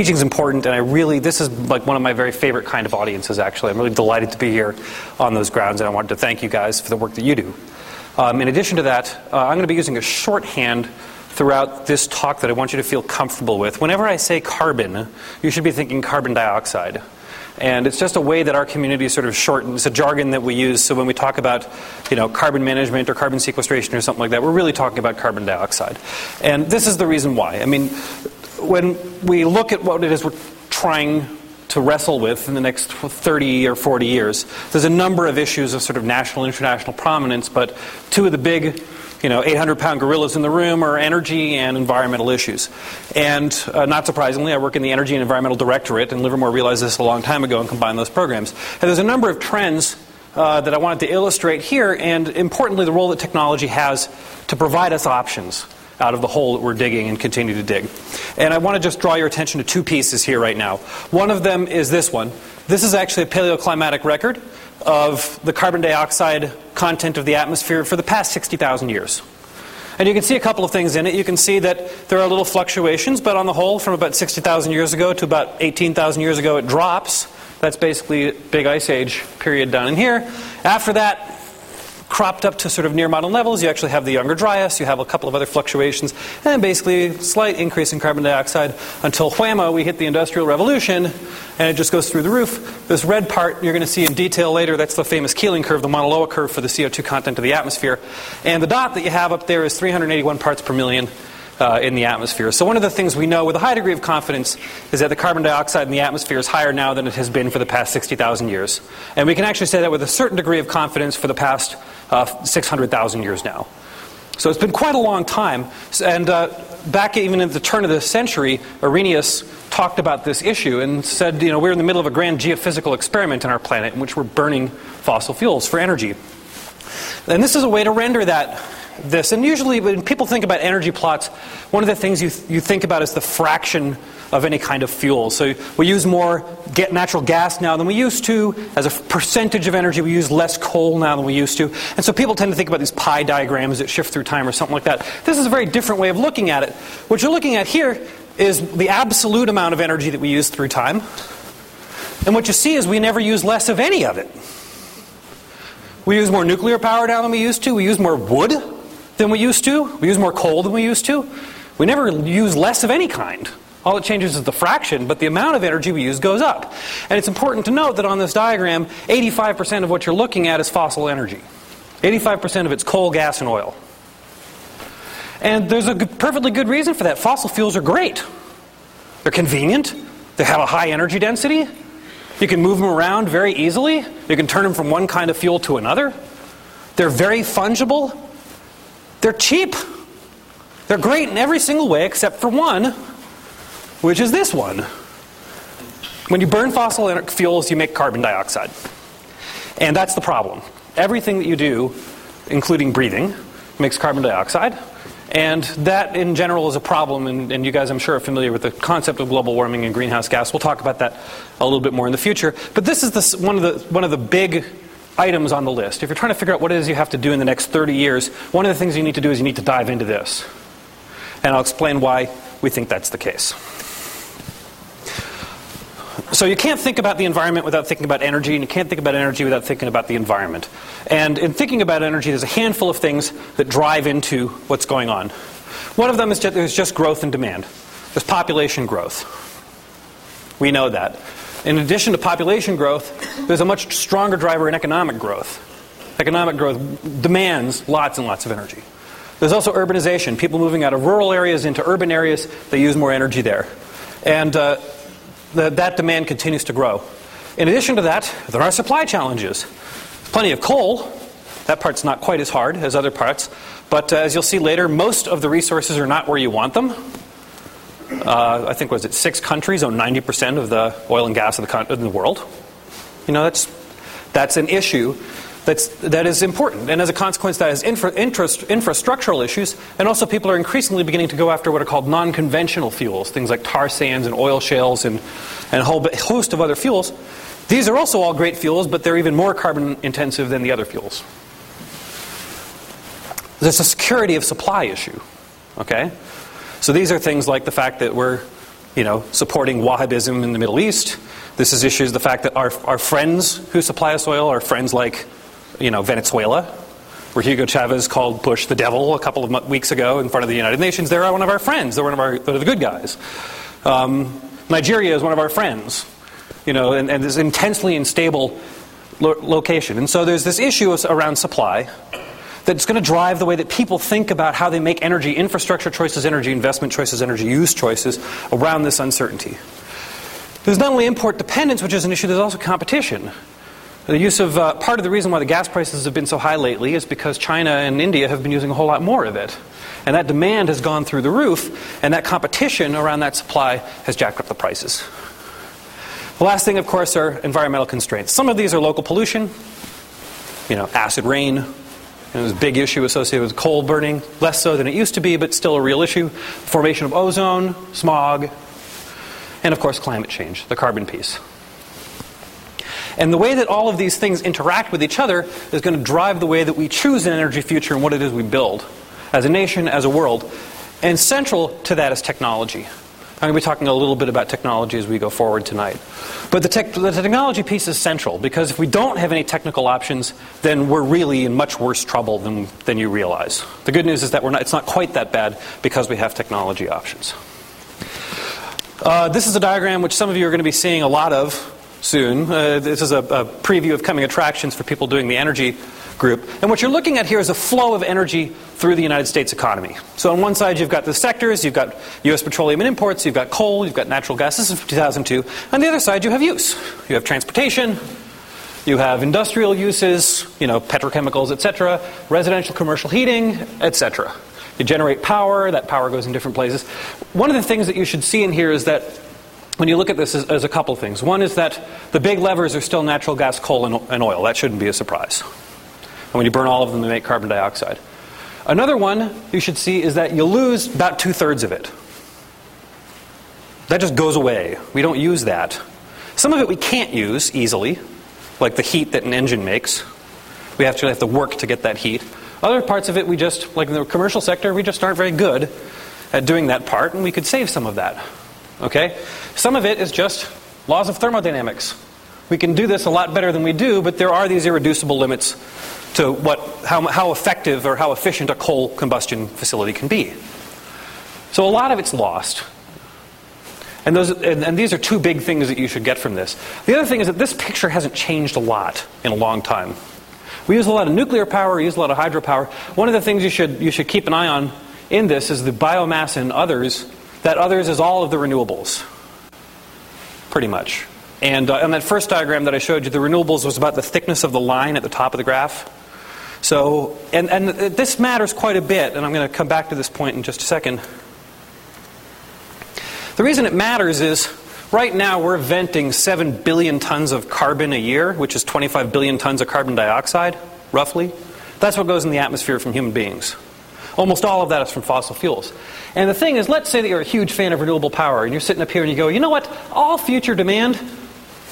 teaching is important, and I really, this is like one of my very favorite kind of audiences, actually. I'm really delighted to be here on those grounds, and I wanted to thank you guys for the work that you do. Um, in addition to that, uh, I'm going to be using a shorthand throughout this talk that I want you to feel comfortable with. Whenever I say carbon, you should be thinking carbon dioxide. And it's just a way that our community sort of shortens. It's a jargon that we use. So when we talk about, you know, carbon management or carbon sequestration or something like that, we're really talking about carbon dioxide. And this is the reason why. I mean, when we look at what it is we're trying to wrestle with in the next 30 or 40 years, there's a number of issues of sort of national and international prominence, but two of the big you know, 800 pound gorillas in the room are energy and environmental issues. And uh, not surprisingly, I work in the Energy and Environmental Directorate, and Livermore realized this a long time ago and combined those programs. And there's a number of trends uh, that I wanted to illustrate here, and importantly, the role that technology has to provide us options out of the hole that we're digging and continue to dig. And I want to just draw your attention to two pieces here right now. One of them is this one. This is actually a paleoclimatic record of the carbon dioxide content of the atmosphere for the past 60,000 years. And you can see a couple of things in it. You can see that there are little fluctuations, but on the whole, from about 60,000 years ago to about 18,000 years ago, it drops. That's basically big ice age period down in here. After that, cropped up to sort of near modern levels. You actually have the Younger Dryas, you have a couple of other fluctuations, and basically slight increase in carbon dioxide until whammo, we hit the Industrial Revolution, and it just goes through the roof. This red part you're going to see in detail later, that's the famous Keeling curve, the Mauna Loa curve for the CO2 content of the atmosphere. And the dot that you have up there is 381 parts per million uh, in the atmosphere. So, one of the things we know with a high degree of confidence is that the carbon dioxide in the atmosphere is higher now than it has been for the past 60,000 years. And we can actually say that with a certain degree of confidence for the past uh, 600,000 years now. So it's been quite a long time. And uh, back even at the turn of the century, Arrhenius talked about this issue and said, you know, we're in the middle of a grand geophysical experiment on our planet in which we're burning fossil fuels for energy. And this is a way to render that this. And usually, when people think about energy plots, one of the things you, th- you think about is the fraction of any kind of fuel. So we use more get natural gas now than we used to. As a percentage of energy, we use less coal now than we used to. And so people tend to think about these pie diagrams that shift through time or something like that. This is a very different way of looking at it. What you're looking at here is the absolute amount of energy that we use through time. And what you see is we never use less of any of it. We use more nuclear power now than we used to. We use more wood than we used to. We use more coal than we used to. We never use less of any kind. All it changes is the fraction, but the amount of energy we use goes up. And it's important to note that on this diagram, 85% of what you're looking at is fossil energy. 85% of it's coal, gas, and oil. And there's a perfectly good reason for that. Fossil fuels are great. They're convenient. They have a high energy density. You can move them around very easily. You can turn them from one kind of fuel to another. They're very fungible. They're cheap. They're great in every single way except for one, which is this one. When you burn fossil fuels, you make carbon dioxide. And that's the problem. Everything that you do, including breathing, makes carbon dioxide. And that, in general, is a problem. And, and, you guys, I'm sure, are familiar with the concept of global warming and greenhouse gas. We'll talk about that a little bit more in the future. But this is one, of the, one of the big items on the list. If you're trying to figure out what it is you have to do in the next 30 years, one of the things you need to do is you need to dive into this. And I'll explain why we think that's the case. So you can't think about the environment without thinking about energy, and you can't think about energy without thinking about the environment. And in thinking about energy, there's a handful of things that drive into what's going on. One of them is just, there's just growth and demand. There's population growth. We know that. In addition to population growth, there's a much stronger driver in economic growth. Economic growth demands lots and lots of energy. There's also urbanization. People moving out of rural areas into urban areas, they use more energy there. And uh, the, that demand continues to grow. In addition to that, there are supply challenges. Plenty of coal. That part's not quite as hard as other parts. But uh, as you'll see later, most of the resources are not where you want them. Uh, I think was it six countries own 90% of the oil and gas of the, the world. You know, that's that's an issue that's, that is important. And as a consequence, that has infra, interest, infrastructural issues. And also, people are increasingly beginning to go after what are called non conventional fuels, things like tar sands and oil shales and, and a whole host of other fuels. These are also all great fuels, but they're even more carbon intensive than the other fuels. There's a security of supply issue. Okay? So these are things like the fact that we're you know, supporting Wahhabism in the Middle East. This is issues the fact that our, our friends who supply us oil are friends like, you know, Venezuela, where Hugo Chavez called Bush the devil a couple of weeks ago in front of the United Nations. They're one of our friends. They're one of our, the good guys. Um, Nigeria is one of our friends, you know, and, and this intensely unstable lo- location. And so there's this issue around supply that's going to drive the way that people think about how they make energy infrastructure choices, energy investment choices, energy use choices around this uncertainty. There's not only import dependence, which is an issue, there's also competition. The use of uh, part of the reason why the gas prices have been so high lately is because China and India have been using a whole lot more of it. And that demand has gone through the roof, and that competition around that supply has jacked up the prices. The last thing, of course, are environmental constraints. Some of these are local pollution, you know, acid rain. And there's a big issue associated with coal burning, less so than it used to be, but still a real issue. Formation of ozone, smog, and of course, climate change, the carbon piece. And the way that all of these things interact with each other is going to drive the way that we choose an energy future and what it is we build as a nation, as a world. And central to that is technology. I'm going to be talking a little bit about technology as we go forward tonight. But the, tech, the, technology piece is central because if we don't have any technical options, then we're really in much worse trouble than, than you realize. The good news is that not, it's not quite that bad because we have technology options. Uh, this is a diagram which some of you are going to be seeing a lot of soon. Uh, this is a, a preview of coming attractions for people doing the energy group. And what you're looking at here is a flow of energy through the United States economy. So on one side, you've got the sectors, you've got U.S. petroleum and imports, you've got coal, you've got natural gas. This is 2002. On the other side, you have use. You have transportation, you have industrial uses, you know, petrochemicals, etc., residential commercial heating, etc. You generate power, that power goes in different places. One of the things that you should see in here is that when you look at this, as, a couple things. One is that the big levers are still natural gas, coal, and oil. That shouldn't be a surprise. And when you burn all of them, they make carbon dioxide. Another one you should see is that you lose about two thirds of it. That just goes away. We don't use that. Some of it we can't use easily, like the heat that an engine makes. We actually have to work to get that heat. Other parts of it, we just, like in the commercial sector, we just aren't very good at doing that part, and we could save some of that. Okay? Some of it is just laws of thermodynamics. We can do this a lot better than we do, but there are these irreducible limits to what, how, how effective or how efficient a coal combustion facility can be. So a lot of it's lost. And, those, and, and, these are two big things that you should get from this. The other thing is that this picture hasn't changed a lot in a long time. We use a lot of nuclear power, we use a lot of hydropower. One of the things you should, you should keep an eye on in this is the biomass and others. That others is all of the renewables, pretty much. And uh, on that first diagram that I showed you, the renewables was about the thickness of the line at the top of the graph. So, and, and this matters quite a bit, and I'm going to come back to this point in just a second. The reason it matters is right now we're venting 7 billion tons of carbon a year, which is 25 billion tons of carbon dioxide, roughly. That's what goes in the atmosphere from human beings. Almost all of that is from fossil fuels. And the thing is, let's say that you're a huge fan of renewable power, and you're sitting up here and you go, you know what? All future demand,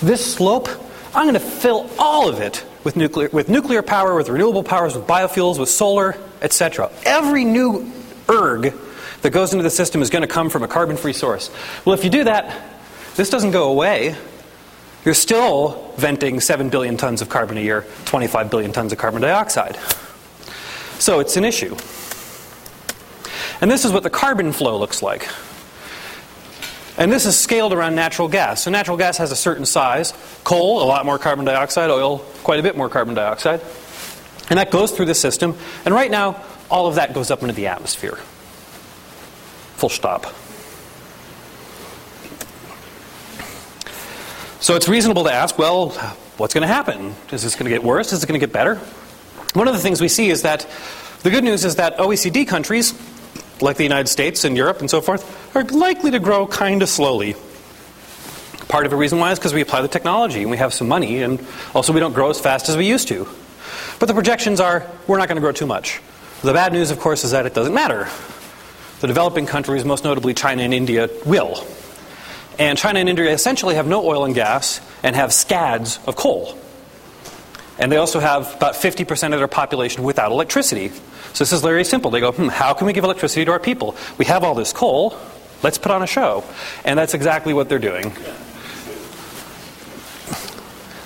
this slope, I'm going to fill all of it with nuclear, with nuclear power, with renewable powers, with biofuels, with solar, etc. Every new erg that goes into the system is going to come from a carbon free source. Well, if you do that, this doesn't go away. You're still venting 7 billion tons of carbon a year, 25 billion tons of carbon dioxide. So it's an issue. And this is what the carbon flow looks like. And this is scaled around natural gas. So natural gas has a certain size. Coal, a lot more carbon dioxide. Oil, quite a bit more carbon dioxide. And that goes through the system. And right now, all of that goes up into the atmosphere. Full stop. So it's reasonable to ask, well, what's going to happen? Is this going to get worse? Is it going to get better? One of the things we see is that the good news is that OECD countries like the United States and Europe and so forth, are likely to grow kind of slowly. Part of the reason why is because we apply the technology and we have some money, and also we don't grow as fast as we used to. But the projections are we're not going to grow too much. The bad news, of course, is that it doesn't matter. The developing countries, most notably China and India, will. And China and India essentially have no oil and gas and have scads of coal. And they also have about 50% of their population without electricity. So this is very simple. They go, hmm, how can we give electricity to our people? We have all this coal. Let's put on a show. And that's exactly what they're doing.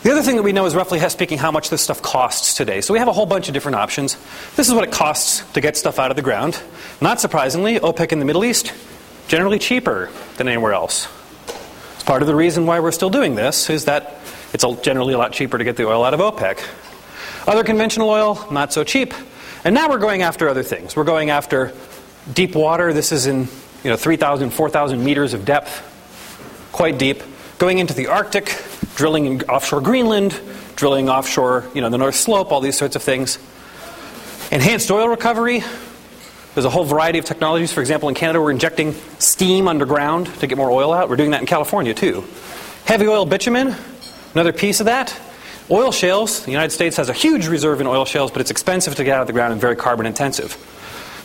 The other thing that we know is roughly speaking how much this stuff costs today. So we have a whole bunch of different options. This is what it costs to get stuff out of the ground. Not surprisingly, OPEC in the Middle East, generally cheaper than anywhere else. It's part of the reason why we're still doing this is that it's generally a lot cheaper to get the oil out of OPEC. Other conventional oil, not so cheap. And now we're going after other things. We're going after deep water. This is in you know 3,000, 4,000 meters of depth, quite deep. Going into the Arctic, drilling in offshore Greenland, drilling offshore, you know, the North Slope, all these sorts of things. Enhanced oil recovery. There's a whole variety of technologies. For example, in Canada, we're injecting steam underground to get more oil out. We're doing that in California too. Heavy oil bitumen, another piece of that. Oil shales. The United States has a huge reserve in oil shales, but it's expensive to get out of the ground and very carbon intensive.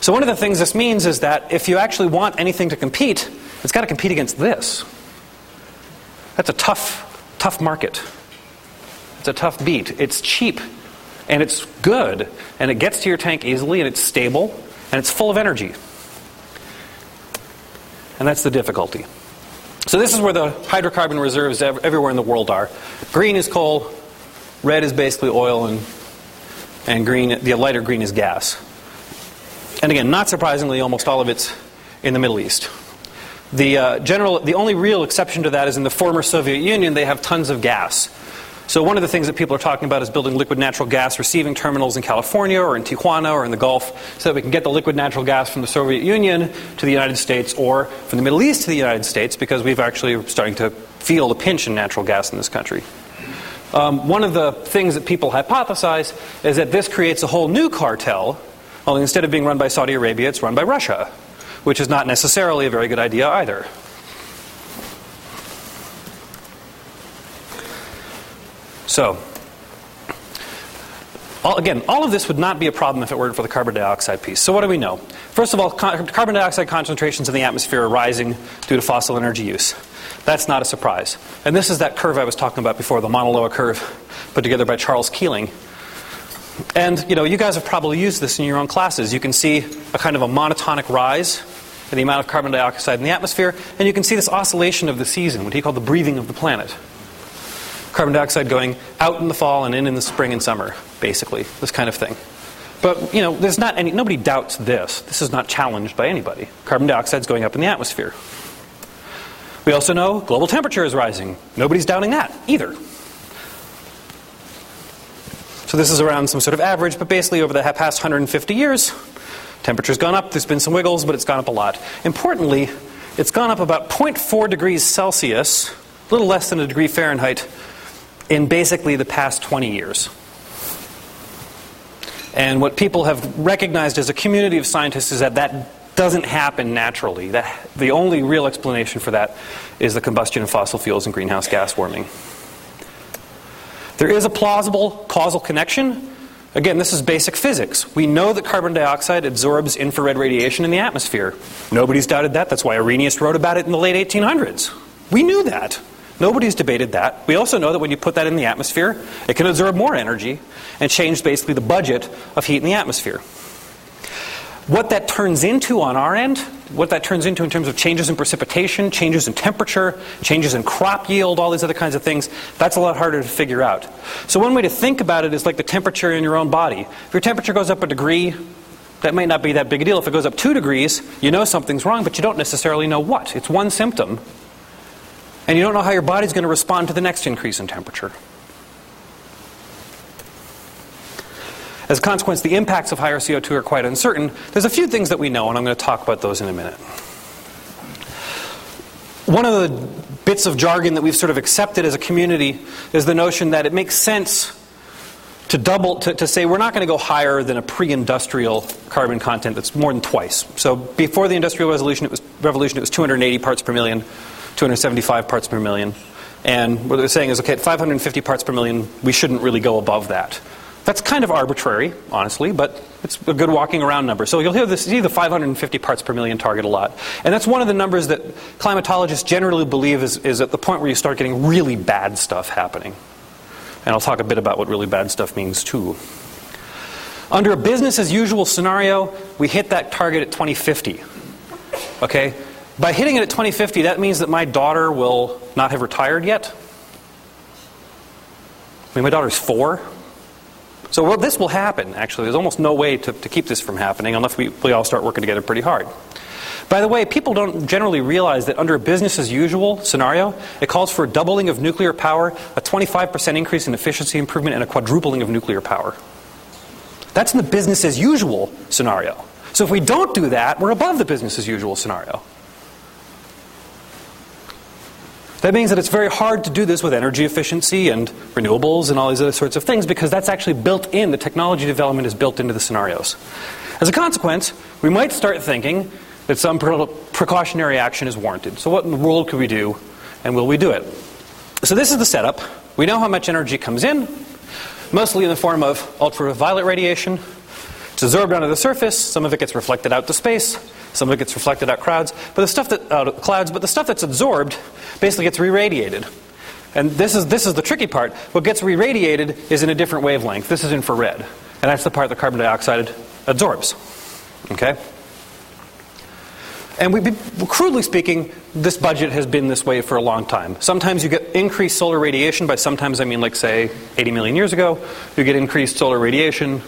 So, one of the things this means is that if you actually want anything to compete, it's got to compete against this. That's a tough tough market. It's a tough beat. It's cheap and it's good and it gets to your tank easily and it's stable and it's full of energy. And that's the difficulty. So, this is where the hydrocarbon reserves everywhere in the world are. Green is coal, red is basically oil, and, and green, the lighter green is gas. And again, not surprisingly, almost all of it's in the Middle East. The, uh, general, the only real exception to that is in the former Soviet Union, they have tons of gas. So, one of the things that people are talking about is building liquid natural gas receiving terminals in California or in Tijuana or in the Gulf so that we can get the liquid natural gas from the Soviet Union to the United States or from the Middle East to the United States because we've actually starting to feel the pinch in natural gas in this country. Um, one of the things that people hypothesize is that this creates a whole new cartel, only instead of being run by Saudi Arabia, it's run by Russia which is not necessarily a very good idea either. So, all, again, all of this would not be a problem if it weren't for the carbon dioxide piece. So, what do we know? First of all, carbon dioxide concentrations in the atmosphere are rising due to fossil energy use. That's not a surprise. And this is that curve I was talking about before, the Mauna Loa curve, put together by Charles Keeling. And you know, you guys have probably used this in your own classes. You can see a kind of a monotonic rise in the amount of carbon dioxide in the atmosphere, and you can see this oscillation of the season, what he called the breathing of the planet. Carbon dioxide going out in the fall and in in the spring and summer, basically, this kind of thing. But you know, there's not any nobody doubts this. This is not challenged by anybody. Carbon dioxide is going up in the atmosphere. We also know global temperature is rising. Nobody's doubting that either. So this is around some sort of average, but basically over the past 150 years, temperature's gone up. There's been some wiggles, but it's gone up a lot. Importantly, it's gone up about 0.4 degrees Celsius, a little less than a degree Fahrenheit, in basically the past 20 years. And what people have recognized as a community of scientists is that that doesn't happen naturally. That, the only real explanation for that is the combustion of fossil fuels and greenhouse gas warming. There is a plausible causal connection. Again, this is basic physics. We know that carbon dioxide absorbs infrared radiation in the atmosphere. Nobody's doubted that. That's why Arrhenius wrote about it in the late 1800s. We knew that. Nobody's debated that. We also know that when you put that in the atmosphere, it can absorb more energy and change basically the budget of heat in the atmosphere. What that turns into on our end, what that turns into in terms of changes in precipitation, changes in temperature, changes in crop yield, all these other kinds of things, that's a lot harder to figure out. So, one way to think about it is like the temperature in your own body. If your temperature goes up a degree, that might not be that big a deal. If it goes up two degrees, you know something's wrong, but you don't necessarily know what. It's one symptom. And you don't know how your body's going to respond to the next increase in temperature. As a consequence, the impacts of higher CO2 are quite uncertain. There's a few things that we know, and I'm going to talk about those in a minute. One of the bits of jargon that we've sort of accepted as a community is the notion that it makes sense to double to, to say we're not going to go higher than a pre-industrial carbon content that's more than twice. So before the industrial revolution, it was revolution it was 280 parts per million, 275 parts per million. And what they're saying is, okay, at 550 parts per million, we shouldn't really go above that. That's kind of arbitrary, honestly, but it's a good walking around number. So you'll hear this, see the 550 parts per million target a lot. And that's one of the numbers that climatologists generally believe is, is at the point where you start getting really bad stuff happening. And I'll talk a bit about what really bad stuff means too. Under a business as usual scenario, we hit that target at 2050. Okay? By hitting it at 2050, that means that my daughter will not have retired yet. I mean, my daughter's four. So well, this will happen, actually. There's almost no way to, to keep this from happening unless we, we all start working together pretty hard. By the way, people don't generally realize that under a business as usual scenario, it calls for a doubling of nuclear power, a 25% increase in efficiency improvement, and a quadrupling of nuclear power. That's in the business as usual scenario. So if we don't do that, we're above the business as usual scenario. That means that it's very hard to do this with energy efficiency and renewables and all these other sorts of things because that's actually built in. The technology development is built into the scenarios. As a consequence, we might start thinking that some precautionary action is warranted. So, what in the world could we do, and will we do it? So, this is the setup. We know how much energy comes in, mostly in the form of ultraviolet radiation. It's absorbed onto the surface. Some of it gets reflected out to space. Some of it gets reflected out clouds. But the stuff that out clouds, but the stuff that's absorbed basically gets re-radiated. And this is this is the tricky part. What gets re-radiated is in a different wavelength. This is infrared, and that's the part that carbon dioxide absorbs. Okay. And we, crudely speaking, this budget has been this way for a long time. Sometimes you get increased solar radiation. By sometimes I mean, like say, 80 million years ago, you get increased solar radiation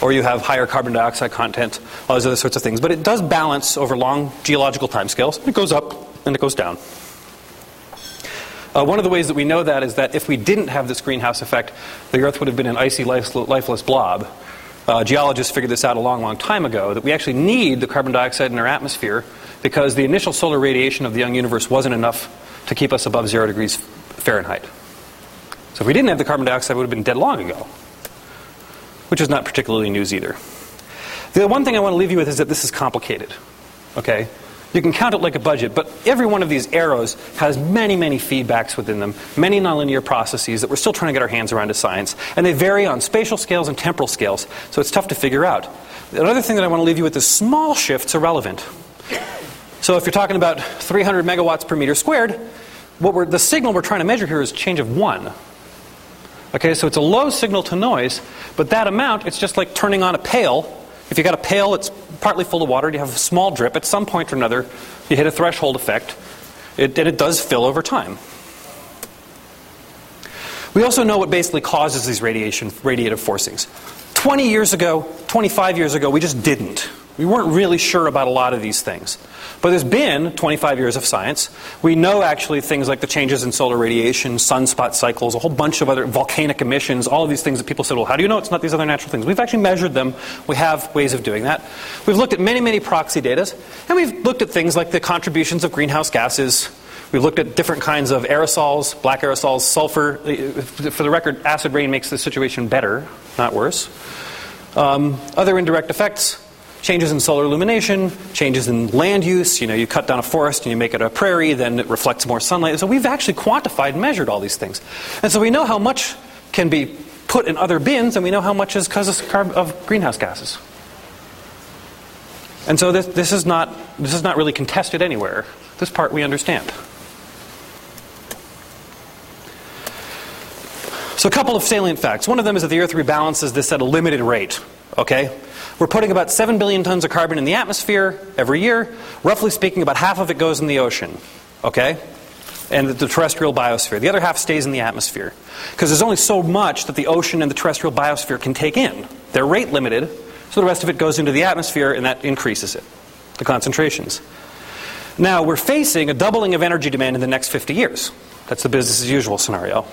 or you have higher carbon dioxide content, all those other sorts of things. But it does balance over long geological timescales. It goes up and it goes down. Uh, one of the ways that we know that is that if we didn't have this greenhouse effect, the Earth would have been an icy, lifeless blob. Uh, geologists figured this out a long, long time ago that we actually need the carbon dioxide in our atmosphere because the initial solar radiation of the young universe wasn't enough to keep us above zero degrees Fahrenheit. So if we didn't have the carbon dioxide, we would have been dead long ago which is not particularly news either. The one thing I want to leave you with is that this is complicated. Okay? You can count it like a budget, but every one of these arrows has many, many feedbacks within them, many nonlinear processes that we're still trying to get our hands around as science. And they vary on spatial scales and temporal scales, so it's tough to figure out. Another thing that I want to leave you with is small shifts are relevant. So if you're talking about 300 megawatts per meter squared, what the signal we're trying to measure here is change of one. Okay, so it's a low signal to noise, but that amount, it's just like turning on a pail. If you got a pail that's partly full of water, you have a small drip. At some point or another, you hit a threshold effect, it, and it does fill over time. We also know what basically causes these radiation, radiative forcings. 20 years ago, 25 years ago, we just didn't. We weren't really sure about a lot of these things. But there's been 25 years of science. We know actually things like the changes in solar radiation, sunspot cycles, a whole bunch of other volcanic emissions, all of these things that people said, well, how do you know it's not these other natural things? We've actually measured them. We have ways of doing that. We've looked at many, many proxy data, and we've looked at things like the contributions of greenhouse gases. We've looked at different kinds of aerosols, black aerosols, sulfur. For the record, acid rain makes the situation better, not worse. Um, other indirect effects, changes in solar illumination, changes in land use. You know, you cut down a forest and you make it a prairie, then it reflects more sunlight. So we've actually quantified and measured all these things. And so we know how much can be put in other bins, and we know how much is because of greenhouse gases. And so this, this, is not, this is not really contested anywhere. This part we understand. So, a couple of salient facts. One of them is that the Earth rebalances this at a limited rate. Okay? We're putting about 7 billion tons of carbon in the atmosphere every year. Roughly speaking, about half of it goes in the ocean. Okay? And the terrestrial biosphere. The other half stays in the atmosphere. Because there's only so much that the ocean and the terrestrial biosphere can take in. They're rate limited, so the rest of it goes into the atmosphere and that increases it, the concentrations. Now, we're facing a doubling of energy demand in the next 50 years. That's the business as usual scenario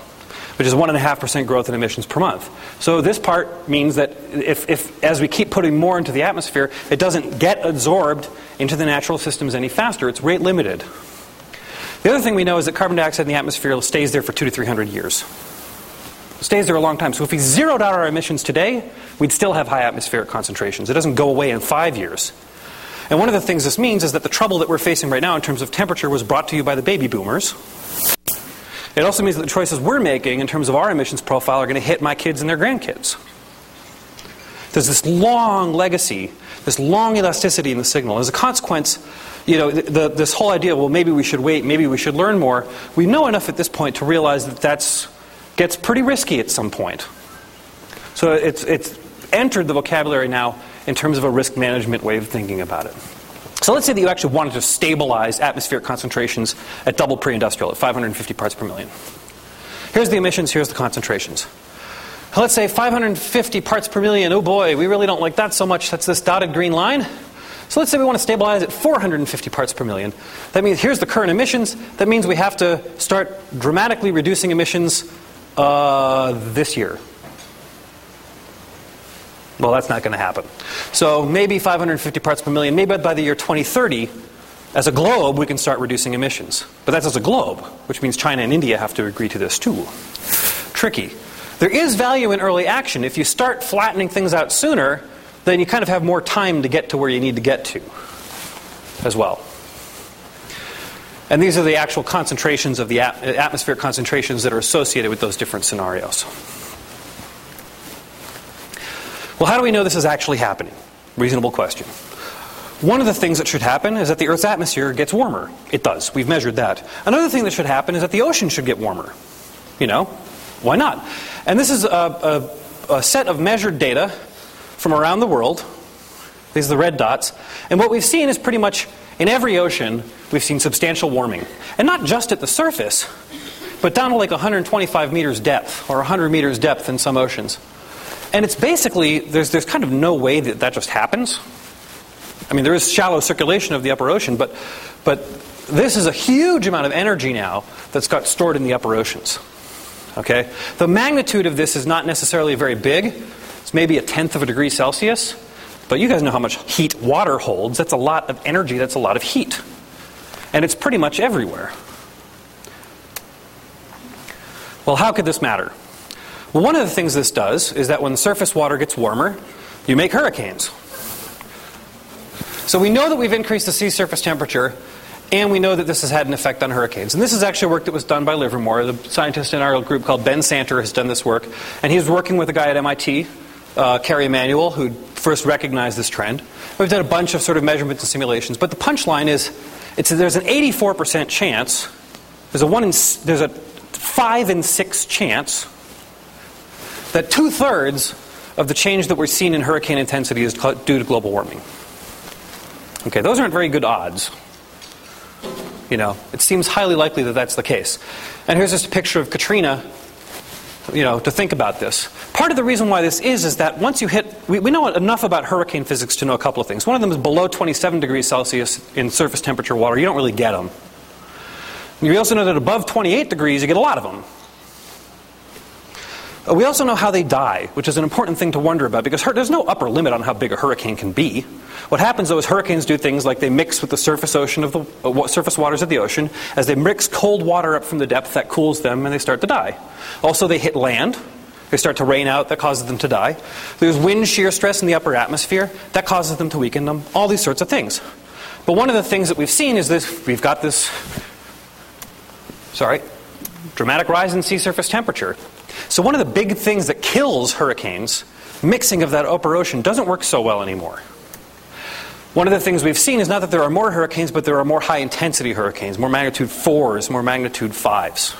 which is 1.5% growth in emissions per month. So this part means that if, if, as we keep putting more into the atmosphere, it doesn't get absorbed into the natural systems any faster. It's rate limited. The other thing we know is that carbon dioxide in the atmosphere stays there for two to 300 years. It stays there a long time. So if we zeroed out our emissions today, we'd still have high atmospheric concentrations. It doesn't go away in five years. And one of the things this means is that the trouble that we're facing right now in terms of temperature was brought to you by the baby boomers. It also means that the choices we're making in terms of our emissions profile are going to hit my kids and their grandkids. There's this long legacy, this long elasticity in the signal. As a consequence, you know, the, this whole idea, well, maybe we should wait, maybe we should learn more, we know enough at this point to realize that that gets pretty risky at some point. So it's, it's entered the vocabulary now in terms of a risk management way of thinking about it. So let's say that you actually wanted to stabilize atmospheric concentrations at double pre-industrial, at 550 parts per million. Here's the emissions, here's the concentrations. Let's say 550 parts per million. Oh boy, we really don't like that so much. That's this dotted green line. So let's say we want to stabilize at 450 parts per million. That means here's the current emissions. That means we have to start dramatically reducing emissions uh, this year. Well, that's not going to happen. So maybe 550 parts per million, maybe by the year 2030, as a globe, we can start reducing emissions. But that's as a globe, which means China and India have to agree to this too. Tricky. There is value in early action. If you start flattening things out sooner, then you kind of have more time to get to where you need to get to as well. And these are the actual concentrations of the at- atmospheric concentrations that are associated with those different scenarios. Well, how do we know this is actually happening? Reasonable question. One of the things that should happen is that the Earth's atmosphere gets warmer. It does. We've measured that. Another thing that should happen is that the ocean should get warmer. You know, why not? And this is a, a, a set of measured data from around the world. These are the red dots. And what we've seen is pretty much in every ocean, we've seen substantial warming. And not just at the surface, but down to like 125 meters depth or 100 meters depth in some oceans. And it's basically, there's, there's kind of no way that that just happens. I mean, there is shallow circulation of the upper ocean, but, but this is a huge amount of energy now that's got stored in the upper oceans. Okay? The magnitude of this is not necessarily very big. It's maybe a tenth of a degree Celsius. But you guys know how much heat water holds. That's a lot of energy, that's a lot of heat. And it's pretty much everywhere. Well, how could this matter? Well, one of the things this does is that when surface water gets warmer, you make hurricanes. So we know that we've increased the sea surface temperature, and we know that this has had an effect on hurricanes. And this is actually work that was done by Livermore. The scientist in our group called Ben Santer has done this work, and he's working with a guy at MIT, uh, Kerry Emanuel, who first recognized this trend. We've done a bunch of sort of measurements and simulations, but the punchline is there's an 84% chance, there's a, one in, there's a 5 in 6 chance that two thirds of the change that we're seeing in hurricane intensity is due to global warming. Okay, those aren't very good odds. You know, it seems highly likely that that's the case. And here's just a picture of Katrina, you know, to think about this. Part of the reason why this is is that once you hit, we, we know enough about hurricane physics to know a couple of things. One of them is below 27 degrees Celsius in surface temperature water, you don't really get them. You also know that above 28 degrees, you get a lot of them. Uh, we also know how they die, which is an important thing to wonder about because there's no upper limit on how big a hurricane can be. What happens though is hurricanes do things like they mix with the surface ocean of the uh, surface waters of the ocean. As they mix cold water up from the depth, that cools them and they start to die. Also, they hit land. They start to rain out, that causes them to die. There's wind shear stress in the upper atmosphere, that causes them to weaken them. All these sorts of things. But one of the things that we've seen is this we've got this, sorry, dramatic rise in sea surface temperature. So, one of the big things that kills hurricanes, mixing of that upper ocean, doesn't work so well anymore. One of the things we've seen is not that there are more hurricanes, but there are more high intensity hurricanes, more magnitude 4s, more magnitude 5s.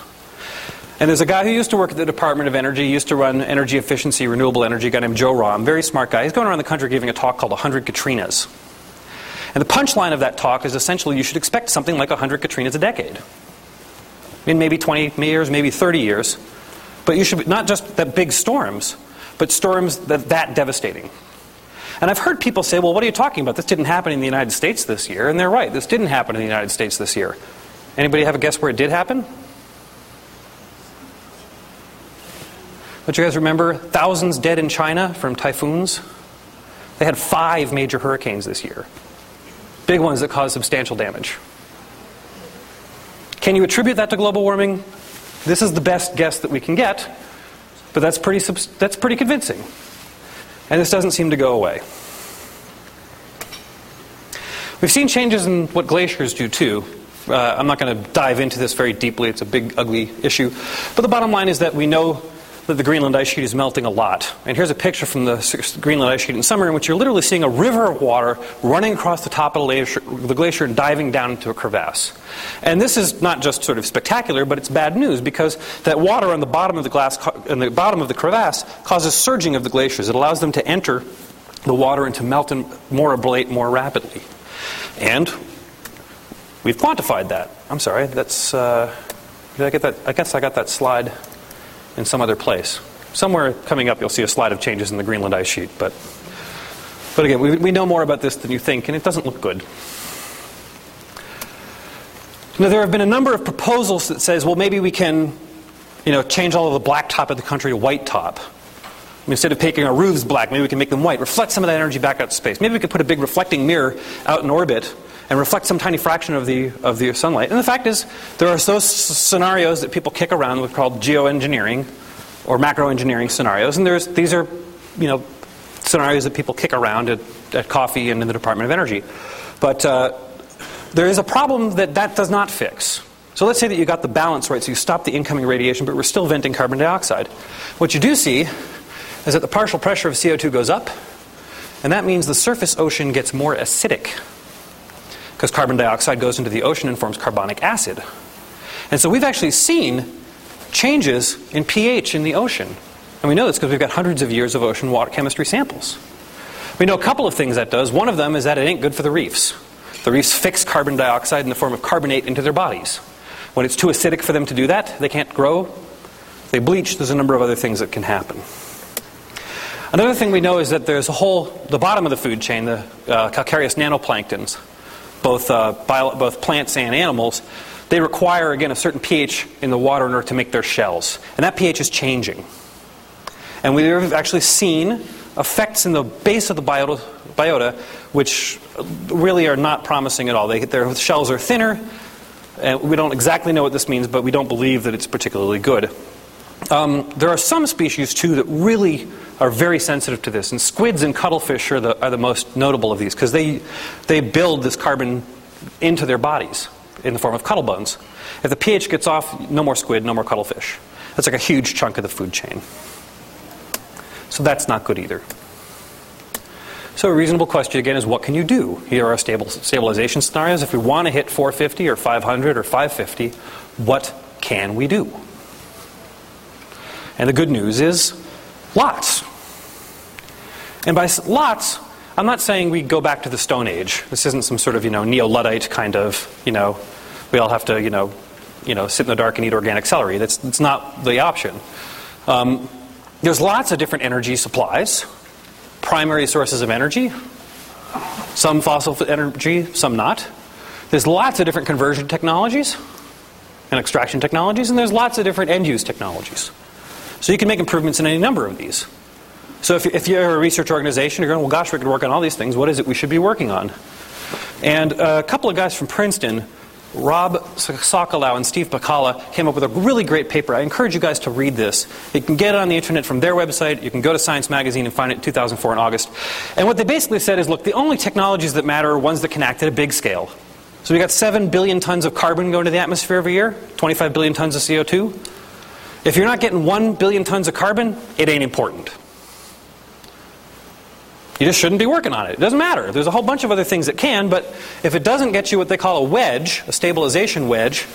And there's a guy who used to work at the Department of Energy, used to run energy efficiency, renewable energy, a guy named Joe Romm, very smart guy. He's going around the country giving a talk called 100 Katrinas. And the punchline of that talk is essentially you should expect something like 100 Katrinas a decade. In maybe 20 years, maybe 30 years. But you should not just that big storms, but storms that that devastating. And I've heard people say, well, what are you talking about? This didn't happen in the United States this year. And they're right. This didn't happen in the United States this year. Anybody have a guess where it did happen? Don't you guys remember thousands dead in China from typhoons? They had five major hurricanes this year. Big ones that caused substantial damage. Can you attribute that to global warming? This is the best guess that we can get, but that's pretty, that's pretty convincing. And this doesn't seem to go away. We've seen changes in what glaciers do too. Uh, I'm not going to dive into this very deeply, it's a big, ugly issue. But the bottom line is that we know that the Greenland ice sheet is melting a lot. And here's a picture from the Greenland ice sheet in summer in which you're literally seeing a river of water running across the top of the glacier, the glacier and diving down into a crevasse. And this is not just sort of spectacular, but it's bad news because that water on the bottom of the glass, on the bottom of the crevasse causes surging of the glaciers. It allows them to enter the water and to melt and more ablate more rapidly. And we've quantified that. I'm sorry, that's. Uh, did I get that? I guess I got that slide in some other place. Somewhere coming up, you'll see a slide of changes in the Greenland ice sheet. But, but again, we, we know more about this than you think, and it doesn't look good. Now, there have been a number of proposals that says, well, maybe we can, you know, change all of the black top of the country to white top. Instead of making our roofs black, maybe we can make them white. Reflect some of that energy back out to space. Maybe we could put a big reflecting mirror out in orbit and reflect some tiny fraction of the, of the sunlight. And the fact is, there are those scenarios that people kick around with called geoengineering or macro engineering scenarios. And there's, these are, you know, scenarios that people kick around at, at coffee and in the Department of Energy. But uh, there is a problem that that does not fix. So let's say that you got the balance right, so you stop the incoming radiation, but we're still venting carbon dioxide. What you do see is that the partial pressure of CO2 goes up, and that means the surface ocean gets more acidic because carbon dioxide goes into the ocean and forms carbonic acid. And so we've actually seen changes in pH in the ocean. And we know this because we've got hundreds of years of ocean water chemistry samples. We know a couple of things that does. One of them is that it ain't good for the reefs. The reefs fix carbon dioxide in the form of carbonate into their bodies. When it's too acidic for them to do that, they can't grow. They bleach. There's a number of other things that can happen. Another thing we know is that there's a whole, the bottom of the food chain, the uh, calcareous nanoplanktons, both, uh, bio, both plants and animals, they require, again, a certain pH in the water in order to make their shells. And that pH is changing. And we've actually seen effects in the base of the biota, biota which really are not promising at all. They, their shells are thinner, and we don't exactly know what this means, but we don't believe that it's particularly good. Um, there are some species, too, that really are very sensitive to this. And squids and cuttlefish are the, are the most notable of these because they, they build this carbon into their bodies in the form of cuttle bones. If the pH gets off, no more squid, no more cuttlefish. That's like a huge chunk of the food chain. So that's not good either. So a reasonable question again is what can you do? Here are stable, stabilization scenarios. If we want to hit 450 or 500 or 550, what can we do? And the good news is lots. And by lots, I'm not saying we go back to the Stone Age. This isn't some sort of, you know, neo-Luddite kind of, you know, we all have to, you know, you know, sit in the dark and eat organic celery. That's, that's not the option. Um, there's lots of different energy supplies, primary sources of energy, some fossil energy, some not. There's lots of different conversion technologies and extraction technologies, and there's lots of different end use technologies. So you can make improvements in any number of these. So if, if you're a research organization, you're going, well, gosh, we could work on all these things. What is it we should be working on? And a couple of guys from Princeton, Rob Socolow and Steve Pacala, came up with a really great paper. I encourage you guys to read this. You can get it on the internet from their website. You can go to Science Magazine and find it in 2004 in August. And what they basically said is, look, the only technologies that matter are ones that can act at a big scale. So we got 7 billion tons of carbon going to the atmosphere every year, 25 billion tons of CO2. If you're not getting 1 billion tons of carbon, it ain't important. You just shouldn't be working on it. It doesn't matter. There's a whole bunch of other things that can, but if it doesn't get you what they call a wedge, a stabilization wedge,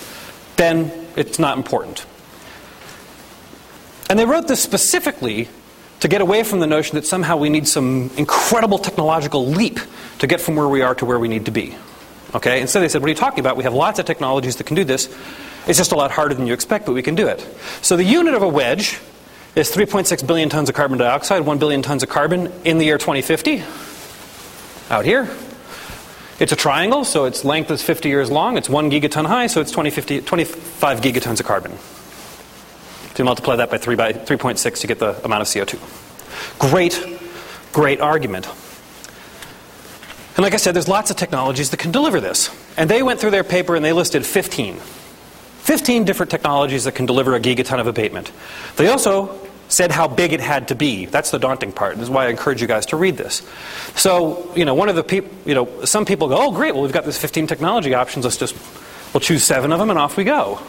then it's not important. And they wrote this specifically to get away from the notion that somehow we need some incredible technological leap to get from where we are to where we need to be. Okay? Instead, they said, What are you talking about? We have lots of technologies that can do this. It's just a lot harder than you expect, but we can do it. So the unit of a wedge is 3.6 billion tons of carbon dioxide, 1 billion tons of carbon in the year 2050. Out here. It's a triangle, so its length is 50 years long. It's 1 gigaton high, so it's 20, 25 gigatons of carbon. So you multiply that by 3 by 3.6 to get the amount of CO2. Great, great argument. And like I said, there's lots of technologies that can deliver this. And they went through their paper and they listed 15. 15 different technologies that can deliver a gigaton of abatement. They also said how big it had to be. That's the daunting part. This is why I encourage you guys to read this. So, you know, one of the people, you know, some people go, oh, great, well, we've got this 15 technology options. Let's just, we'll choose seven of them and off we go.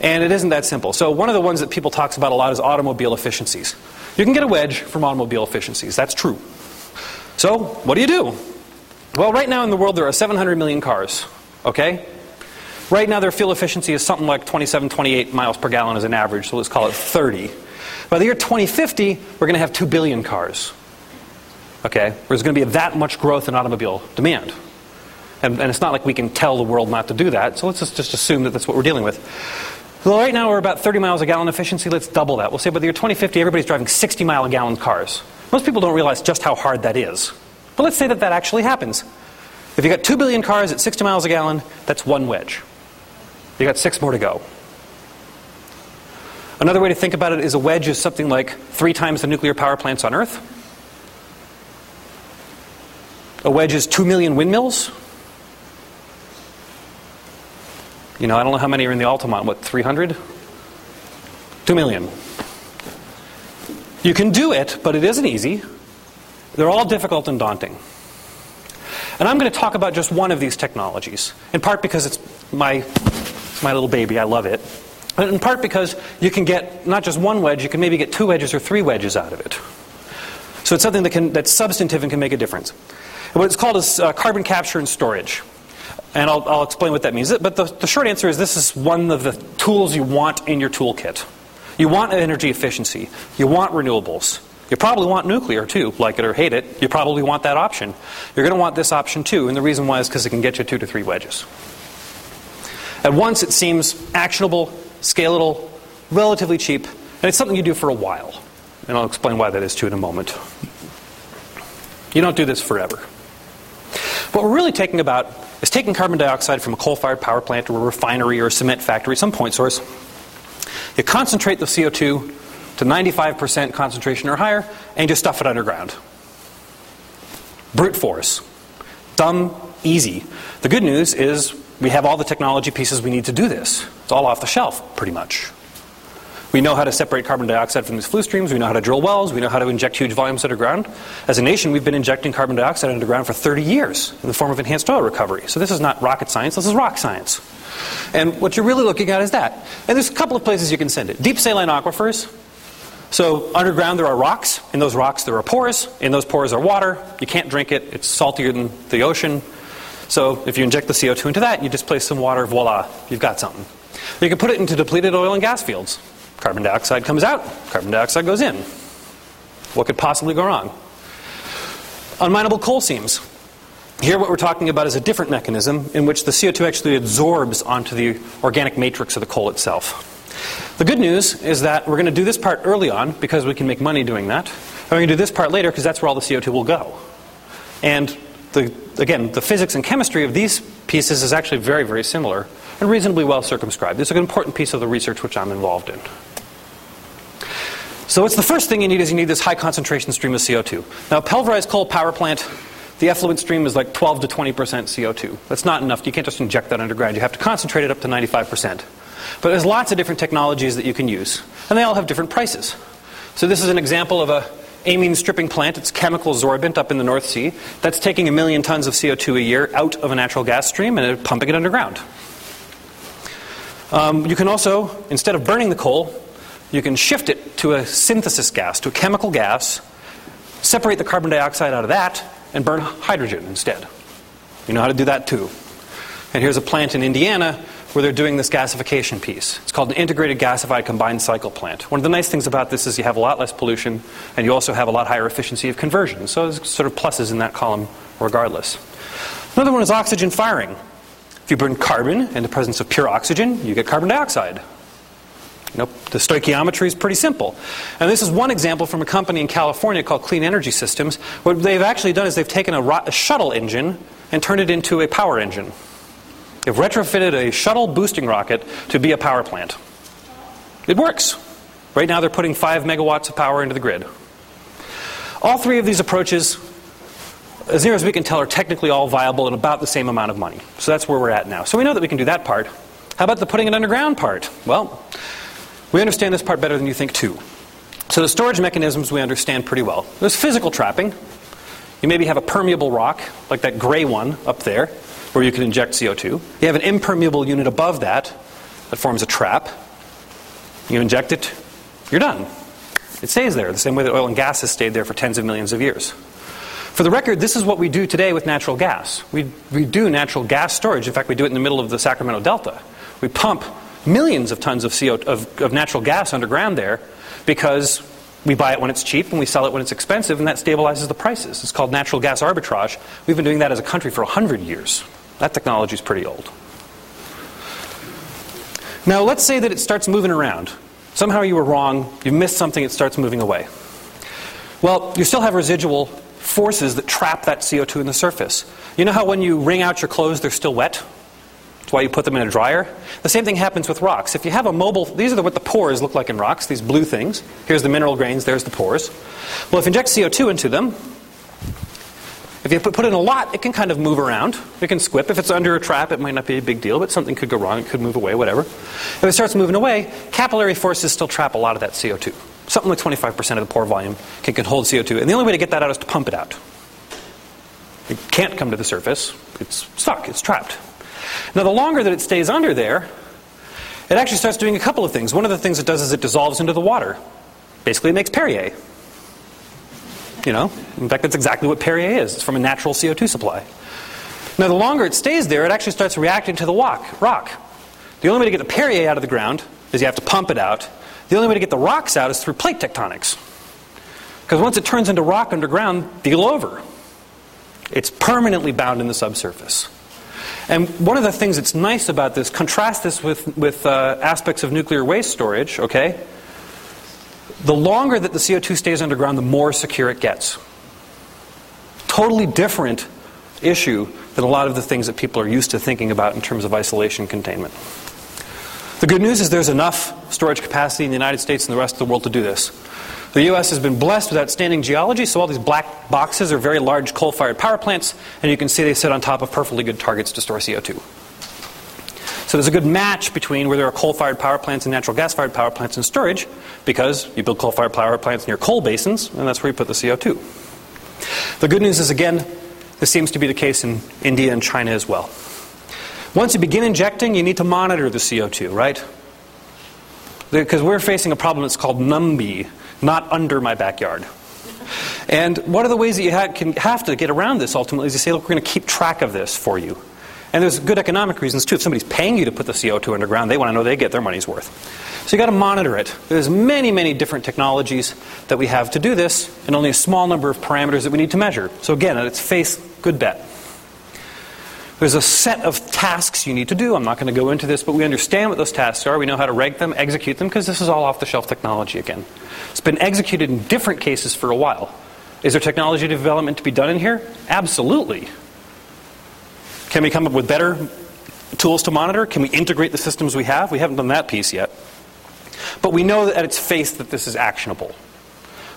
And it isn't that simple. So, one of the ones that people talks about a lot is automobile efficiencies. You can get a wedge from automobile efficiencies. That's true. So, what do you do? Well, right now in the world there are 700 million cars. Okay? Right now, their fuel efficiency is something like 27, 28 miles per gallon as an average, so let's call it 30. By the year 2050, we're going to have 2 billion cars. Okay? There's going to be that much growth in automobile demand. And, and, it's not like we can tell the world not to do that, so let's just, just assume that that's what we're dealing with. Well, right now we're about 30 miles a gallon efficiency. Let's double that. We'll say by the year 2050, everybody's driving 60 mile a gallon cars. Most people don't realize just how hard that is. But let's say that that actually happens. If you got 2 billion cars at 60 miles a gallon, that's one wedge. You got six more to go. Another way to think about it is a wedge is something like three times the nuclear power plants on Earth. A wedge is 2 million windmills. You know, I don't know how many are in the Altamont. What, 300? 2 million. You can do it, but it isn't easy. They're all difficult and daunting. And I'm going to talk about just one of these technologies, in part because it's my, it's my little baby, I love it. But in part because you can get not just one wedge, you can maybe get two wedges or three wedges out of it. So it's something that can, that's substantive and can make a difference. And what it's called is uh, carbon capture and storage. And I'll, I'll explain what that means. But the, the short answer is this is one of the tools you want in your toolkit. You want energy efficiency. You want renewables. You probably want nuclear too, like it or hate it. You probably want that option. You're going to want this option too, and the reason why is because it can get you two to three wedges. At once, it seems actionable, scalable, relatively cheap, and it's something you do for a while. And I'll explain why that is too in a moment. You don't do this forever. What we're really taking about is taking carbon dioxide from a coal fired power plant or a refinery or a cement factory, some point source. You concentrate the CO2 to 95% concentration or higher, and you stuff it underground. Brute force. Dumb, easy. The good news is we have all the technology pieces we need to do this. It's all off the shelf, pretty much. We know how to separate carbon dioxide from these flue streams. We know how to drill wells. We know how to inject huge volumes underground. As a nation, we've been injecting carbon dioxide underground for 30 years in the form of enhanced oil recovery. So this is not rocket science, this is rock science. And what you're really looking at is that. And there's a couple of places you can send it. Deep saline aquifers. So underground there are rocks. In those rocks there are pores. In those pores are water. You can't drink it. It's saltier than the ocean. So if you inject the CO2 into that, you displace some water, voila, you've got something. You can put it into depleted oil and gas fields. Carbon dioxide comes out, carbon dioxide goes in. What could possibly go wrong? Unminable coal seams. Here, what we're talking about is a different mechanism in which the CO2 actually absorbs onto the organic matrix of the coal itself. The good news is that we're going to do this part early on because we can make money doing that. And we're going to do this part later because that's where all the CO2 will go. And the, again, the physics and chemistry of these pieces is actually very, very similar and reasonably well circumscribed. Is an important piece of the research which I'm involved in. So, what's the first thing you need is you need this high concentration stream of CO2. Now, pulverized coal power plant, the effluent stream is like 12 to 20% CO2. That's not enough. You can't just inject that underground. You have to concentrate it up to 95%. But there's lots of different technologies that you can use, and they all have different prices. So, this is an example of a amine stripping plant. It's chemical sorbent up in the North Sea. That's taking a million tons of CO2 a year out of a natural gas stream and pumping it underground. Um, you can also, instead of burning the coal, you can shift it to a synthesis gas, to a chemical gas, separate the carbon dioxide out of that, and burn hydrogen instead. You know how to do that too. And here's a plant in Indiana where they're doing this gasification piece. It's called an integrated gasified combined cycle plant. One of the nice things about this is you have a lot less pollution and you also have a lot higher efficiency of conversion. So there's sort of pluses in that column regardless. Another one is oxygen firing. If you burn carbon in the presence of pure oxygen, you get carbon dioxide. Know, the stoichiometry is pretty simple. And this is one example from a company in California called Clean Energy Systems. What they've actually done is they've taken a, ro- a shuttle engine and turned it into a power engine. They've retrofitted a shuttle boosting rocket to be a power plant. It works. Right now, they're putting 5 megawatts of power into the grid. All three of these approaches as near as we can tell, are technically all viable and about the same amount of money. So that's where we're at now. So we know that we can do that part. How about the putting it underground part? Well, we understand this part better than you think, too. So the storage mechanisms we understand pretty well. There's physical trapping. You maybe have a permeable rock, like that gray one up there, where you can inject CO2. You have an impermeable unit above that that forms a trap. You inject it, you're done. It stays there, the same way that oil and gas has stayed there for tens of millions of years. For the record, this is what we do today with natural gas. We, we do natural gas storage. In fact, we do it in the middle of the Sacramento Delta. We pump millions of tons of, CO, of, of natural gas underground there because we buy it when it's cheap and we sell it when it's expensive, and that stabilizes the prices. It's called natural gas arbitrage. We've been doing that as a country for 100 years. That technology is pretty old. Now, let's say that it starts moving around. Somehow you were wrong, you missed something, it starts moving away. Well, you still have residual forces that trap that CO2 in the surface. You know how when you wring out your clothes, they're still wet? That's why you put them in a dryer. The same thing happens with rocks. If you have a mobile, these are what the pores look like in rocks, these blue things. Here's the mineral grains, there's the pores. Well, if you inject CO2 into them, if you put in a lot, it can kind of move around. It can squip. If it's under a trap, it might not be a big deal, but something could go wrong. It could move away, whatever. If it starts moving away, capillary forces still trap a lot of that CO2. Something like 25% of the pore volume can, can hold CO2. And the only way to get that out is to pump it out. It can't come to the surface. It's stuck. It's trapped. Now, the longer that it stays under there, it actually starts doing a couple of things. One of the things it does is it dissolves into the water. Basically, it makes Perrier. You know, in fact, that's exactly what Perrier is. It's from a natural CO2 supply. Now, the longer it stays there, it actually starts reacting to the rock. rock. The only way to get the Perrier out of the ground is you have to pump it out. The only way to get the rocks out is through plate tectonics. Because once it turns into rock underground, deal over. It's permanently bound in the subsurface. And one of the things that's nice about this, contrast this with, with uh, aspects of nuclear waste storage, okay? The longer that the CO2 stays underground, the more secure it gets. Totally different issue than a lot of the things that people are used to thinking about in terms of isolation containment. The good news is there's enough storage capacity in the United States and the rest of the world to do this. The U.S. has been blessed with outstanding geology, so all these black boxes are very large coal fired power plants, and you can see they sit on top of perfectly good targets to store CO2. So there's a good match between where there are coal fired power plants and natural gas fired power plants and storage because you build coal fired power plants near coal basins, and that's where you put the CO2. The good news is, again, this seems to be the case in India and China as well. Once you begin injecting, you need to monitor the CO2, right? Because we're facing a problem that's called NUMBY, not under my backyard. And one of the ways that you ha- can have to get around this ultimately is you say, look, we're going to keep track of this for you. And there's good economic reasons too. If somebody's paying you to put the CO2 underground, they want to know they get their money's worth. So you got to monitor it. There's many, many different technologies that we have to do this, and only a small number of parameters that we need to measure. So again, at its face, good bet. There's a set of tasks you need to do. I'm not going to go into this, but we understand what those tasks are. We know how to rank them, execute them, because this is all off the shelf technology again. It's been executed in different cases for a while. Is there technology development to be done in here? Absolutely. Can we come up with better tools to monitor? Can we integrate the systems we have? We haven't done that piece yet. But we know at its face that this is actionable.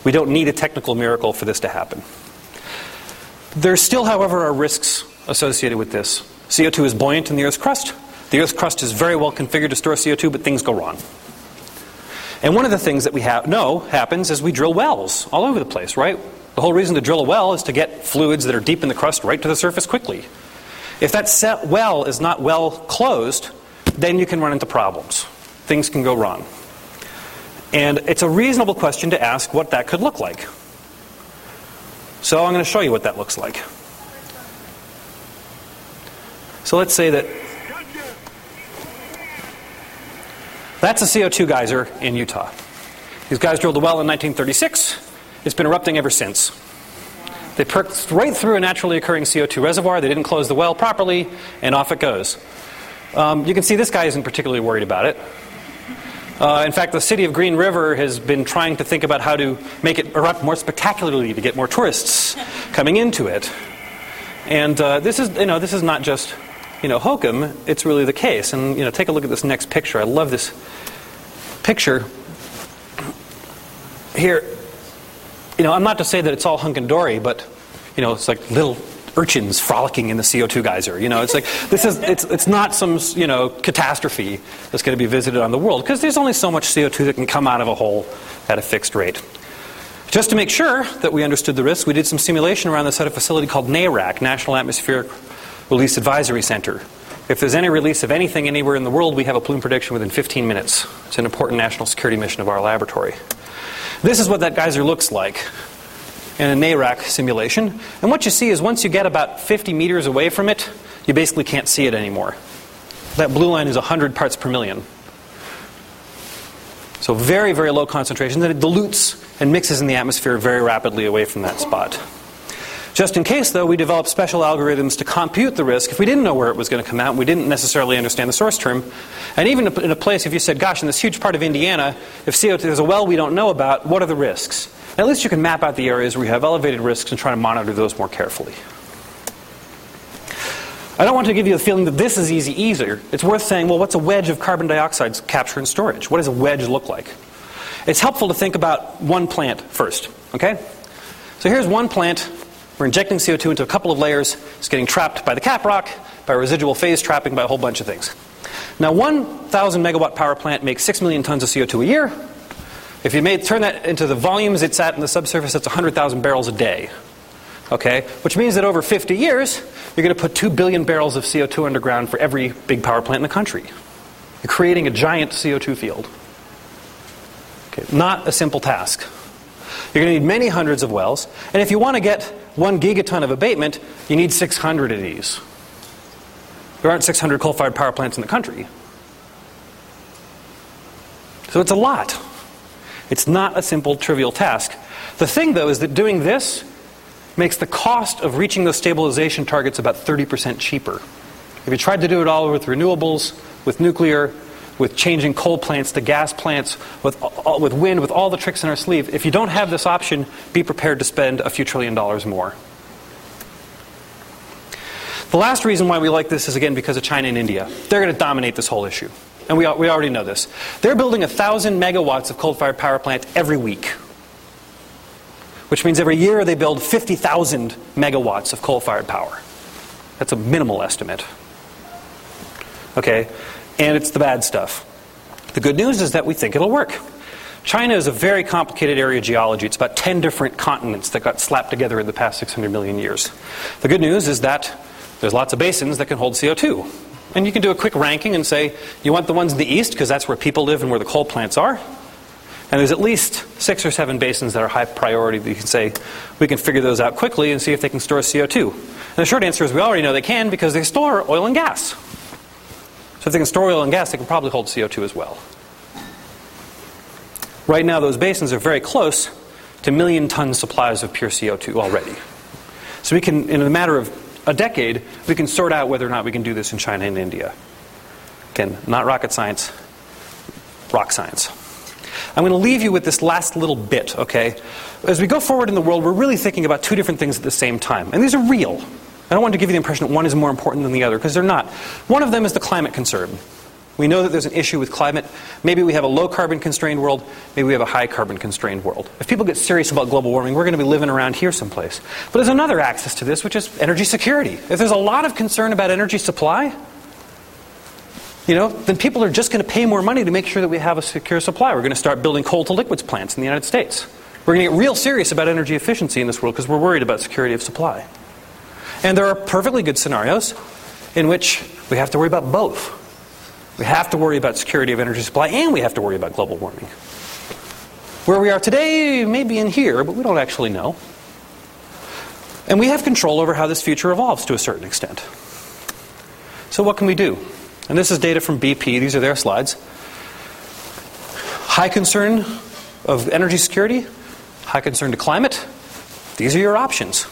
We don't need a technical miracle for this to happen. There still, however, are risks associated with this. CO2 is buoyant in the Earth's crust. The Earth's crust is very well configured to store CO2, but things go wrong. And one of the things that we ha- know happens is we drill wells all over the place, right? The whole reason to drill a well is to get fluids that are deep in the crust right to the surface quickly. If that well is not well closed, then you can run into problems. Things can go wrong. And it's a reasonable question to ask what that could look like. So I'm going to show you what that looks like. So let's say that that's a CO2 geyser in Utah. These guys drilled a well in 1936. It's been erupting ever since. They perked right through a naturally occurring CO2 reservoir. They didn't close the well properly, and off it goes. Um, you can see this guy isn't particularly worried about it. Uh, in fact, the city of Green River has been trying to think about how to make it erupt more spectacularly to get more tourists coming into it. And uh, this is, you know, this is not just, you know, hokum. It's really the case. And you know, take a look at this next picture. I love this picture. Here, you know, I'm not to say that it's all hunk and dory, but you know, it's like little urchins frolicking in the CO2 geyser. You know, it's like this is it's it's not some you know catastrophe that's going to be visited on the world because there's only so much CO2 that can come out of a hole at a fixed rate. Just to make sure that we understood the risk, we did some simulation around this at a facility called NARAC, National Atmospheric Release Advisory Center. If there's any release of anything anywhere in the world, we have a plume prediction within 15 minutes. It's an important national security mission of our laboratory. This is what that geyser looks like in a NARAC simulation. And what you see is once you get about 50 meters away from it, you basically can't see it anymore. That blue line is 100 parts per million. So very, very low concentration. Then it dilutes and mixes in the atmosphere very rapidly away from that spot. Just in case, though, we developed special algorithms to compute the risk if we didn't know where it was going to come out and we didn't necessarily understand the source term. And even in a place, if you said, gosh, in this huge part of Indiana, if CO2 there's a well we don't know about, what are the risks? At least you can map out the areas where you have elevated risks and try to monitor those more carefully. I don't want to give you the feeling that this is easy easier. It's worth saying, well, what's a wedge of carbon dioxide capture and storage? What does a wedge look like? It's helpful to think about one plant first, okay? So here's one plant. We're injecting CO2 into a couple of layers. It's getting trapped by the cap rock, by residual phase trapping, by a whole bunch of things. Now, 1,000 megawatt power plant makes 6 million tons of CO2 a year. If you made, turn that into the volumes it's at in the subsurface, that's 100,000 barrels a day. Okay? Which means that over 50 years, you're going to put 2 billion barrels of CO2 underground for every big power plant in the country. You're creating a giant CO2 field. Okay, not a simple task. You're going to need many hundreds of wells, and if you want to get one gigaton of abatement, you need 600 of these. There aren't 600 coal fired power plants in the country. So it's a lot. It's not a simple, trivial task. The thing, though, is that doing this makes the cost of reaching those stabilization targets about 30% cheaper. If you tried to do it all with renewables, with nuclear, with changing coal plants to gas plants, with, uh, with wind, with all the tricks in our sleeve, if you don't have this option, be prepared to spend a few trillion dollars more. The last reason why we like this is again because of China and India. They're going to dominate this whole issue. And we, we already know this. They're building 1,000 megawatts of coal fired power plant every week which means every year they build 50,000 megawatts of coal fired power. That's a minimal estimate. Okay? And it's the bad stuff. The good news is that we think it'll work. China is a very complicated area of geology. It's about 10 different continents that got slapped together in the past 600 million years. The good news is that there's lots of basins that can hold CO2. And you can do a quick ranking and say, you want the ones in the east because that's where people live and where the coal plants are. And there's at least six or seven basins that are high priority that you can say we can figure those out quickly and see if they can store CO2. And the short answer is we already know they can because they store oil and gas. So if they can store oil and gas, they can probably hold CO2 as well. Right now, those basins are very close to million ton supplies of pure CO2 already. So we can, in a matter of a decade, we can sort out whether or not we can do this in China and India. Again, not rocket science, rock science. I'm going to leave you with this last little bit, okay? As we go forward in the world, we're really thinking about two different things at the same time. And these are real. I don't want to give you the impression that one is more important than the other, because they're not. One of them is the climate concern. We know that there's an issue with climate. Maybe we have a low carbon constrained world. Maybe we have a high carbon constrained world. If people get serious about global warming, we're going to be living around here someplace. But there's another axis to this, which is energy security. If there's a lot of concern about energy supply, you know, then people are just going to pay more money to make sure that we have a secure supply. We're going to start building coal to liquids plants in the United States. We're going to get real serious about energy efficiency in this world because we're worried about security of supply. And there are perfectly good scenarios in which we have to worry about both. We have to worry about security of energy supply and we have to worry about global warming. Where we are today may be in here, but we don't actually know. And we have control over how this future evolves to a certain extent. So, what can we do? And this is data from BP, these are their slides. High concern of energy security, high concern to climate. These are your options.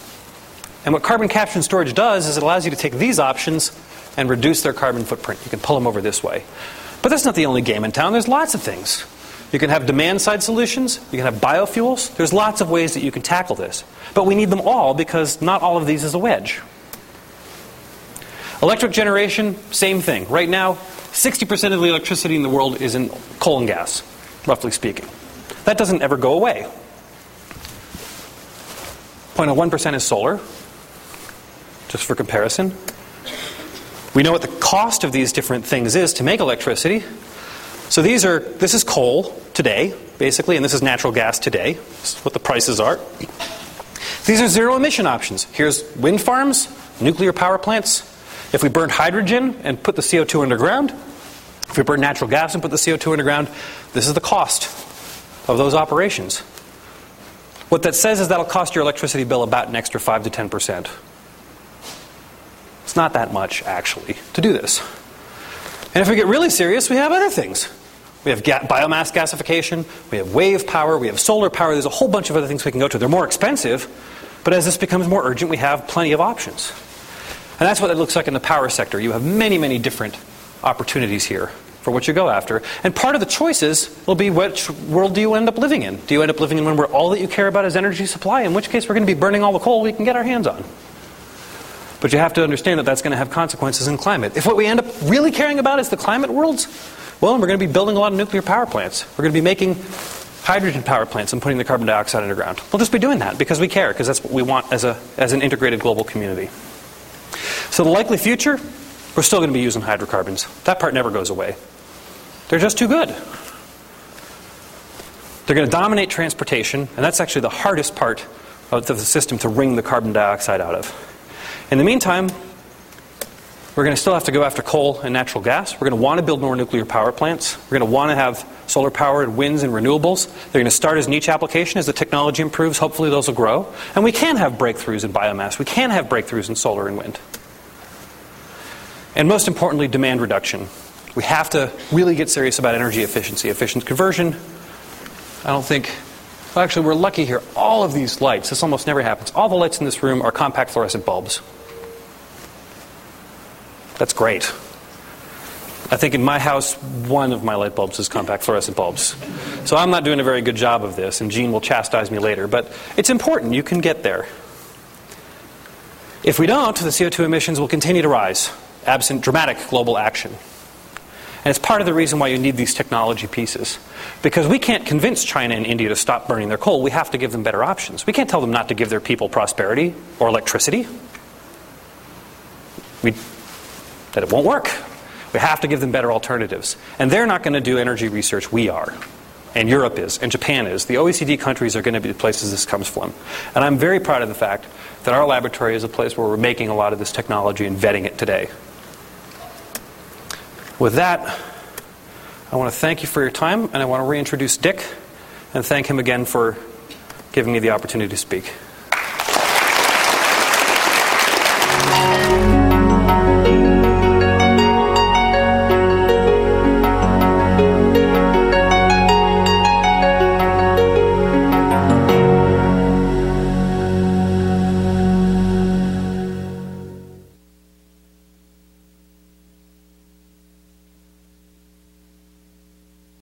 And what carbon capture and storage does is it allows you to take these options and reduce their carbon footprint. You can pull them over this way. But that's not the only game in town. There's lots of things. You can have demand side solutions, you can have biofuels. There's lots of ways that you can tackle this. But we need them all because not all of these is a wedge. Electric generation, same thing. Right now, 60% of the electricity in the world is in coal and gas, roughly speaking. That doesn't ever go away. 0.01% is solar, just for comparison. We know what the cost of these different things is to make electricity. So these are this is coal today, basically, and this is natural gas today. This is what the prices are. These are zero emission options. Here's wind farms, nuclear power plants, if we burn hydrogen and put the CO2 underground, if we burn natural gas and put the CO2 underground, this is the cost of those operations. What that says is that'll cost your electricity bill about an extra 5 to 10%. It's not that much, actually, to do this. And if we get really serious, we have other things. We have ga- biomass gasification, we have wave power, we have solar power, there's a whole bunch of other things we can go to. They're more expensive, But as this becomes more urgent, we have plenty of options. And that's what it looks like in the power sector. You have many, many different opportunities here for what you go after. And part of the choices will be which world do you end up living in? Do you end up living in one where all that you care about is energy supply, in which case we're going to be burning all the coal we can get our hands on? But you have to understand that that's going to have consequences in climate. If what we end up really caring about is the climate worlds, well, we're going to be building a lot of nuclear power plants. We're going to be making hydrogen power plants and putting the carbon dioxide underground. We'll just be doing that because we care, because that's what we want as, a, as an integrated global community. So, the likely future, we're still going to be using hydrocarbons. That part never goes away. They're just too good. They're going to dominate transportation, and that's actually the hardest part of the system to wring the carbon dioxide out of. In the meantime, we're going to still have to go after coal and natural gas. We're going to want to build more nuclear power plants. We're going to want to have solar power and winds and renewables. They're going to start as niche application as the technology improves. Hopefully, those will grow. And we can have breakthroughs in biomass. We can have breakthroughs in solar and wind. And most importantly, demand reduction. We have to really get serious about energy efficiency, efficient conversion. I don't think well, actually, we're lucky here. All of these lights, this almost never happens, all the lights in this room are compact fluorescent bulbs. That's great. I think in my house, one of my light bulbs is compact fluorescent bulbs. So I'm not doing a very good job of this, and Gene will chastise me later, but it's important. You can get there. If we don't, the CO2 emissions will continue to rise, absent dramatic global action. And it's part of the reason why you need these technology pieces. Because we can't convince China and India to stop burning their coal. We have to give them better options. We can't tell them not to give their people prosperity or electricity. We that it won't work. We have to give them better alternatives. And they're not going to do energy research, we are. And Europe is, and Japan is. The OECD countries are going to be the places this comes from. And I'm very proud of the fact that our laboratory is a place where we're making a lot of this technology and vetting it today. With that, I want to thank you for your time, and I want to reintroduce Dick and thank him again for giving me the opportunity to speak.